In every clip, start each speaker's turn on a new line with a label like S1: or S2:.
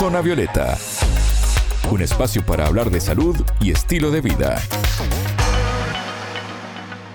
S1: Zona Violeta, un espacio para hablar de salud y estilo de vida.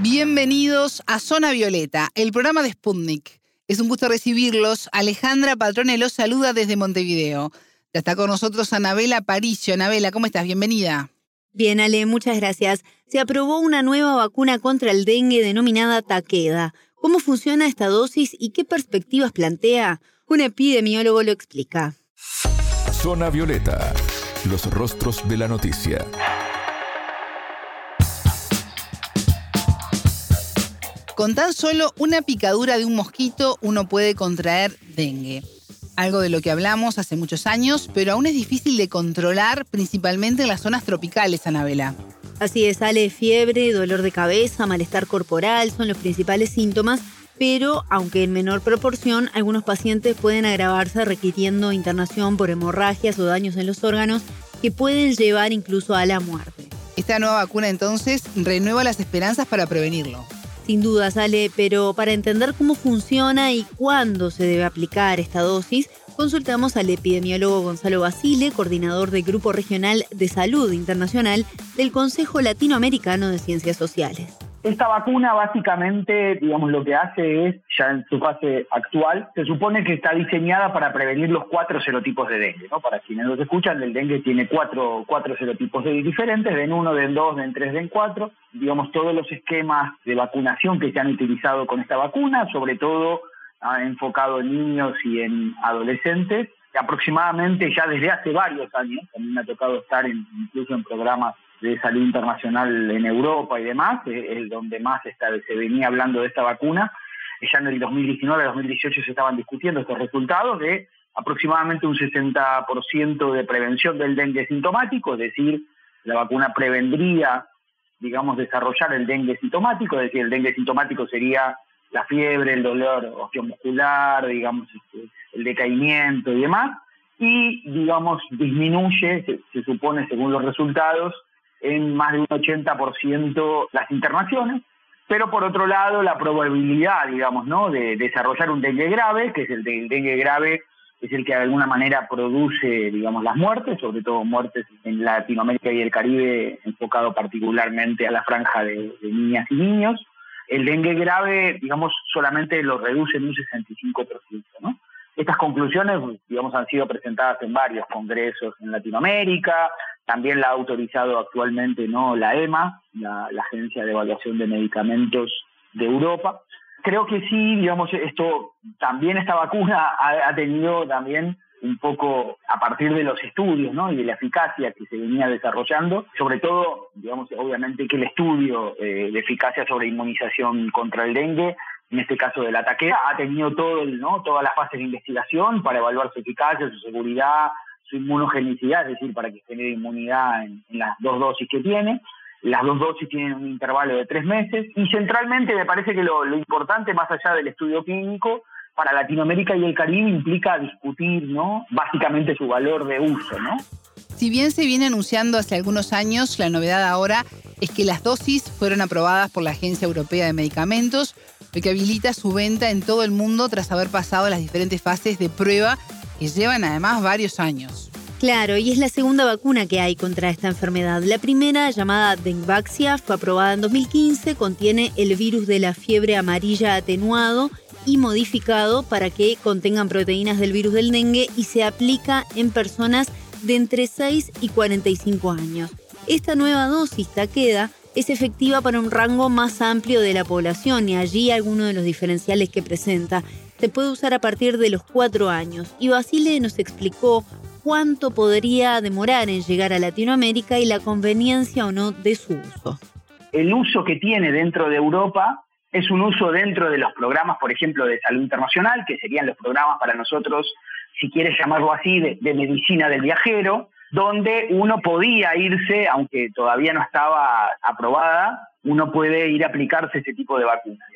S2: Bienvenidos a Zona Violeta, el programa de Sputnik. Es un gusto recibirlos. Alejandra Patrone los saluda desde Montevideo. Ya está con nosotros Anabela Paricio. Anabela, ¿cómo estás? Bienvenida.
S3: Bien, Ale, muchas gracias. Se aprobó una nueva vacuna contra el dengue denominada Takeda. ¿Cómo funciona esta dosis y qué perspectivas plantea? Un epidemiólogo lo explica.
S1: Zona Violeta, los rostros de la noticia.
S2: Con tan solo una picadura de un mosquito uno puede contraer dengue. Algo de lo que hablamos hace muchos años, pero aún es difícil de controlar, principalmente en las zonas tropicales, Anabela.
S3: Así es, sale fiebre, dolor de cabeza, malestar corporal, son los principales síntomas pero aunque en menor proporción, algunos pacientes pueden agravarse requiriendo internación por hemorragias o daños en los órganos que pueden llevar incluso a la muerte.
S2: Esta nueva vacuna entonces renueva las esperanzas para prevenirlo.
S3: Sin duda, sale, pero para entender cómo funciona y cuándo se debe aplicar esta dosis, consultamos al epidemiólogo Gonzalo Basile, coordinador del Grupo Regional de Salud Internacional del Consejo Latinoamericano de Ciencias Sociales.
S4: Esta vacuna básicamente, digamos, lo que hace es, ya en su fase actual, se supone que está diseñada para prevenir los cuatro serotipos de dengue, ¿no? Para quienes nos escuchan, el dengue tiene cuatro, cuatro serotipos de diferentes, DEN 1, DEN 2, DEN 3, DEN 4. Digamos, todos los esquemas de vacunación que se han utilizado con esta vacuna, sobre todo ha enfocado en niños y en adolescentes, aproximadamente ya desde hace varios años, también me ha tocado estar incluso en programas de salud internacional en Europa y demás, es donde más se venía hablando de esta vacuna. Ya en el 2019-2018 se estaban discutiendo estos resultados de aproximadamente un 60% de prevención del dengue sintomático, es decir, la vacuna prevendría, digamos, desarrollar el dengue sintomático, es decir, el dengue sintomático sería la fiebre, el dolor osteomuscular, digamos, este, el decaimiento y demás, y, digamos, disminuye, se supone, según los resultados, en más de un 80% las internaciones, pero por otro lado la probabilidad, digamos, ¿no? de desarrollar un dengue grave, que es el, del dengue grave es el que de alguna manera produce, digamos, las muertes, sobre todo muertes en Latinoamérica y el Caribe, enfocado particularmente a la franja de, de niñas y niños. El dengue grave, digamos, solamente lo reduce en un 65%, ¿no? Estas conclusiones, digamos, han sido presentadas en varios congresos en Latinoamérica, también la ha autorizado actualmente no la EMA, la, Agencia de Evaluación de Medicamentos de Europa. Creo que sí, digamos, esto también esta vacuna ha, tenido también un poco a partir de los estudios ¿no? y de la eficacia que se venía desarrollando, sobre todo, digamos, obviamente que el estudio eh, de eficacia sobre inmunización contra el dengue, en este caso de la taquera, ha tenido todo el, ¿no? todas las fases de investigación para evaluar su eficacia, su seguridad, su inmunogenicidad, es decir, para que genere inmunidad en, las dos dosis que tiene. Las dos dosis tienen un intervalo de tres meses y centralmente me parece que lo, importante, más allá del estudio clínico, para Latinoamérica y el Caribe implica discutir, ¿no? Básicamente su valor de uso, ¿no?
S2: Si bien se viene anunciando hace algunos años, la novedad ahora es que las dosis fueron aprobadas por la Agencia Europea de Medicamentos, que habilita su venta en todo el mundo tras haber pasado las diferentes fases de prueba que llevan además varios años.
S3: Claro, y es la segunda vacuna que hay contra esta enfermedad. La primera, llamada Dengvaxia, fue aprobada en 2015, contiene el virus de la fiebre amarilla atenuado y modificado para que contengan proteínas del virus del dengue y se aplica en personas de entre 6 y 45 años. Esta nueva dosis Takeda es efectiva para un rango más amplio de la población y allí algunos de los diferenciales que presenta se puede usar a partir de los cuatro años. Y Basile nos explicó cuánto podría demorar en llegar a Latinoamérica y la conveniencia o no de su uso.
S4: El uso que tiene dentro de Europa es un uso dentro de los programas, por ejemplo, de salud internacional, que serían los programas para nosotros, si quieres llamarlo así, de, de medicina del viajero, donde uno podía irse, aunque todavía no estaba aprobada, uno puede ir a aplicarse ese tipo de vacunas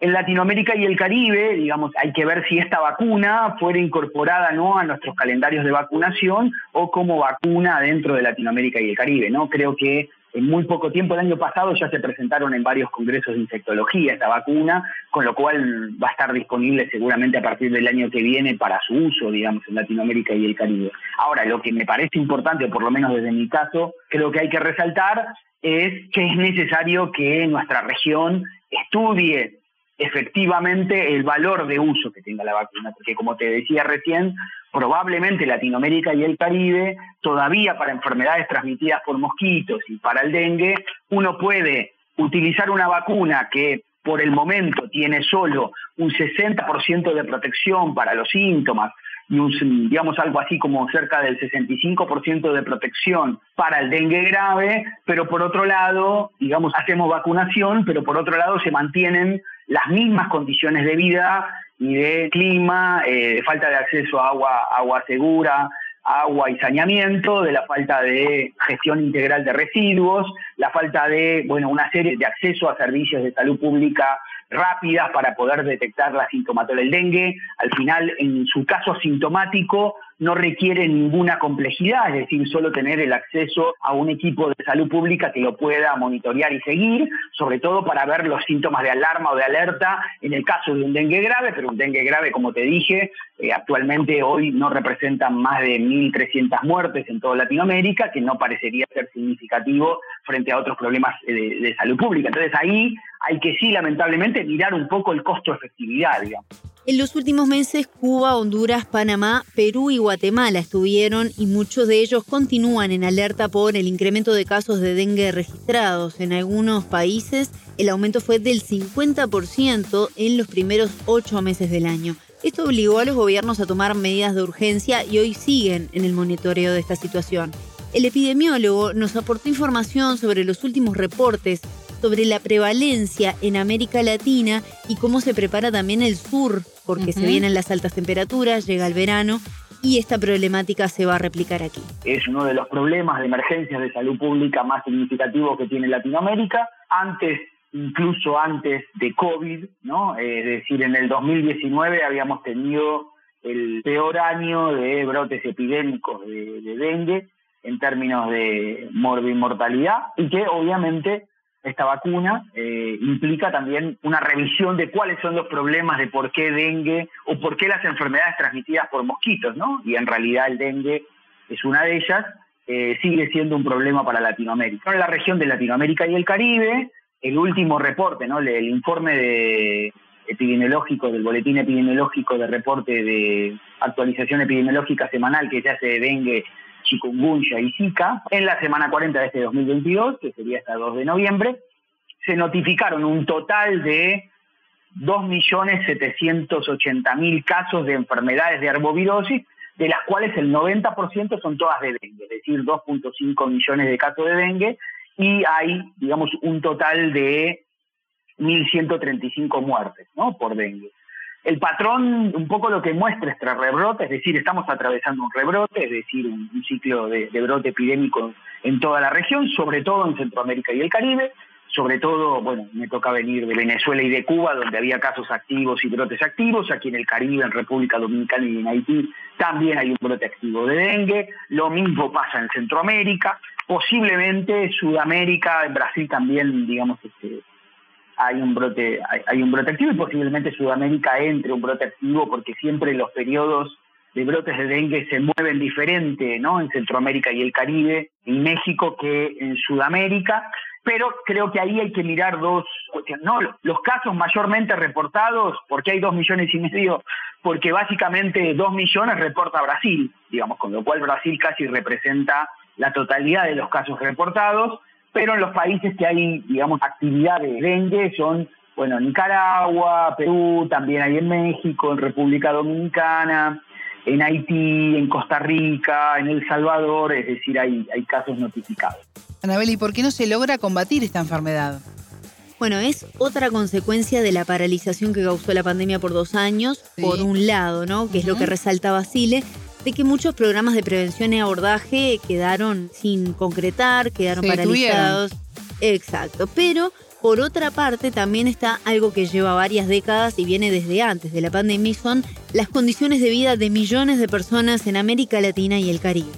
S4: en Latinoamérica y el Caribe, digamos, hay que ver si esta vacuna fuera incorporada no a nuestros calendarios de vacunación o como vacuna dentro de Latinoamérica y el Caribe, ¿no? Creo que en muy poco tiempo, el año pasado ya se presentaron en varios congresos de insectología esta vacuna, con lo cual va a estar disponible seguramente a partir del año que viene para su uso, digamos, en Latinoamérica y el Caribe. Ahora, lo que me parece importante, o por lo menos desde mi caso, creo que hay que resaltar es que es necesario que nuestra región estudie efectivamente el valor de uso que tenga la vacuna, porque como te decía recién, probablemente Latinoamérica y el Caribe, todavía para enfermedades transmitidas por mosquitos y para el dengue, uno puede utilizar una vacuna que por el momento tiene solo un 60% de protección para los síntomas y un, digamos algo así como cerca del 65% de protección para el dengue grave, pero por otro lado, digamos, hacemos vacunación, pero por otro lado se mantienen las mismas condiciones de vida y de clima, eh, de falta de acceso a agua, agua segura, agua y saneamiento, de la falta de gestión integral de residuos, la falta de, bueno, una serie de acceso a servicios de salud pública rápidas para poder detectar la sintomatología del dengue. Al final, en su caso asintomático, no requiere ninguna complejidad, es decir, solo tener el acceso a un equipo de salud pública que lo pueda monitorear y seguir, sobre todo para ver los síntomas de alarma o de alerta en el caso de un dengue grave, pero un dengue grave, como te dije, eh, actualmente hoy no representan más de 1.300 muertes en toda Latinoamérica, que no parecería ser significativo frente a otros problemas eh, de salud pública. Entonces ahí hay que sí, lamentablemente, mirar un poco el costo-efectividad, digamos.
S3: En los últimos meses, Cuba, Honduras, Panamá, Perú y Guatemala estuvieron y muchos de ellos continúan en alerta por el incremento de casos de dengue registrados. En algunos países, el aumento fue del 50% en los primeros ocho meses del año. Esto obligó a los gobiernos a tomar medidas de urgencia y hoy siguen en el monitoreo de esta situación. El epidemiólogo nos aportó información sobre los últimos reportes sobre la prevalencia en América Latina y cómo se prepara también el sur, porque se vienen las altas temperaturas, llega el verano y esta problemática se va a replicar aquí.
S4: Es uno de los problemas de emergencias de salud pública más significativos que tiene Latinoamérica. Antes, incluso antes de COVID, ¿no? Es decir, en el 2019 habíamos tenido el peor año de brotes epidémicos de, de dengue en términos de morbimortalidad y que obviamente esta vacuna eh, implica también una revisión de cuáles son los problemas de por qué dengue o por qué las enfermedades transmitidas por mosquitos, ¿no? Y en realidad el dengue es una de ellas, eh, sigue siendo un problema para Latinoamérica. En la región de Latinoamérica y el Caribe, el último reporte, ¿no? El informe de epidemiológico, del boletín epidemiológico de reporte de actualización epidemiológica semanal que se hace de dengue chikungunya y zika, en la semana 40 de este 2022, que sería hasta 2 de noviembre, se notificaron un total de 2.780.000 casos de enfermedades de arbovirosis, de las cuales el 90% son todas de dengue, es decir, 2.5 millones de casos de dengue, y hay, digamos, un total de 1.135 muertes ¿no? por dengue. El patrón, un poco lo que muestra este rebrote, es decir, estamos atravesando un rebrote, es decir, un, ciclo de, brote epidémico en toda la región, sobre todo en Centroamérica y el Caribe, sobre todo, bueno, me toca venir de Venezuela y de Cuba, donde había casos activos y brotes activos, aquí en el Caribe, en República Dominicana y en Haití también hay un brote activo de dengue, lo mismo pasa en Centroamérica, posiblemente Sudamérica, en Brasil también, digamos, este, hay un brote hay, un brote activo y posiblemente Sudamérica entre un brote activo porque siempre los periodos de brotes de dengue se mueven diferente ¿no? en Centroamérica y el Caribe, en México que en Sudamérica, pero creo que ahí hay que mirar dos cuestiones. ¿no? Los casos mayormente reportados, porque hay dos millones y medio, porque básicamente dos millones reporta Brasil, digamos, con lo cual Brasil casi representa la totalidad de los casos reportados, pero en los países que hay, digamos, actividades de dengue son, bueno, Nicaragua, Perú, también hay en México, en República Dominicana, en Haití, en Costa Rica, en El Salvador, es decir, hay, hay casos notificados.
S2: Anabel, ¿y por qué no se logra combatir esta enfermedad?
S3: Bueno, es otra consecuencia de la paralización que causó la pandemia por dos años, por un lado, ¿no? Que es lo que resalta Basile, de que muchos programas de prevención y abordaje quedaron sin concretar, quedaron paralizados. Exacto, pero por otra parte también está algo que lleva varias décadas y viene desde antes de la pandemia y son las condiciones de vida de millones de personas en América Latina y el Caribe.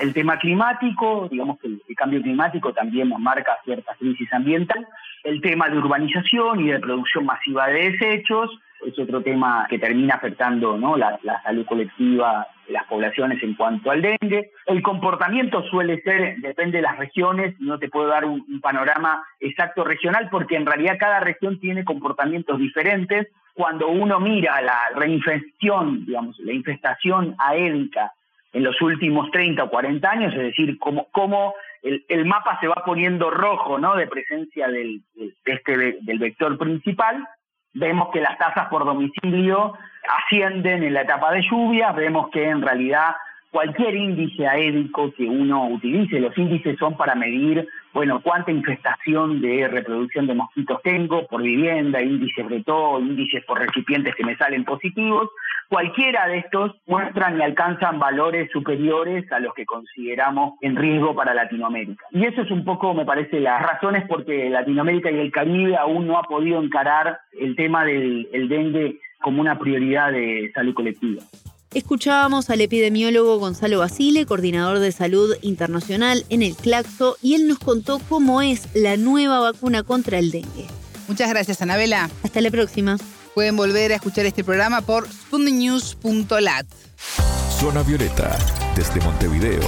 S4: el tema climático, digamos que el, cambio climático también nos marca cierta crisis ambiental, el tema de urbanización y de producción masiva de desechos, es otro tema que termina afectando ¿no? la, salud colectiva de las poblaciones en cuanto al dengue. El comportamiento suele ser, depende de las regiones, no te puedo dar un, panorama exacto regional porque en realidad cada región tiene comportamientos diferentes. Cuando uno mira la reinfección, digamos, la infestación aédica en los últimos 30 o 40 años, es decir, cómo, cómo el, mapa se va poniendo rojo ¿no? de presencia del, este, del vector principal, vemos que las tasas por domicilio ascienden en la etapa de lluvias, vemos que en realidad cualquier índice aédico que uno utilice, los índices son para medir, bueno, cuánta infestación de reproducción de mosquitos tengo por vivienda, índices todo, índices por recipientes que me salen positivos, cualquiera de estos muestran y alcanzan valores superiores a los que consideramos en riesgo para Latinoamérica. Y eso es un poco, me parece, las razones porque Latinoamérica y el Caribe aún no ha podido encarar el tema del dengue como una prioridad de salud colectiva.
S3: Escuchábamos al epidemiólogo Gonzalo Basile, coordinador de salud internacional en el Claxo, y él nos contó cómo es la nueva vacuna contra el dengue.
S2: Muchas gracias, Anabela.
S3: Hasta la próxima.
S2: Pueden volver a escuchar este programa por spundinews.lat.
S1: Zona Violeta, desde Montevideo,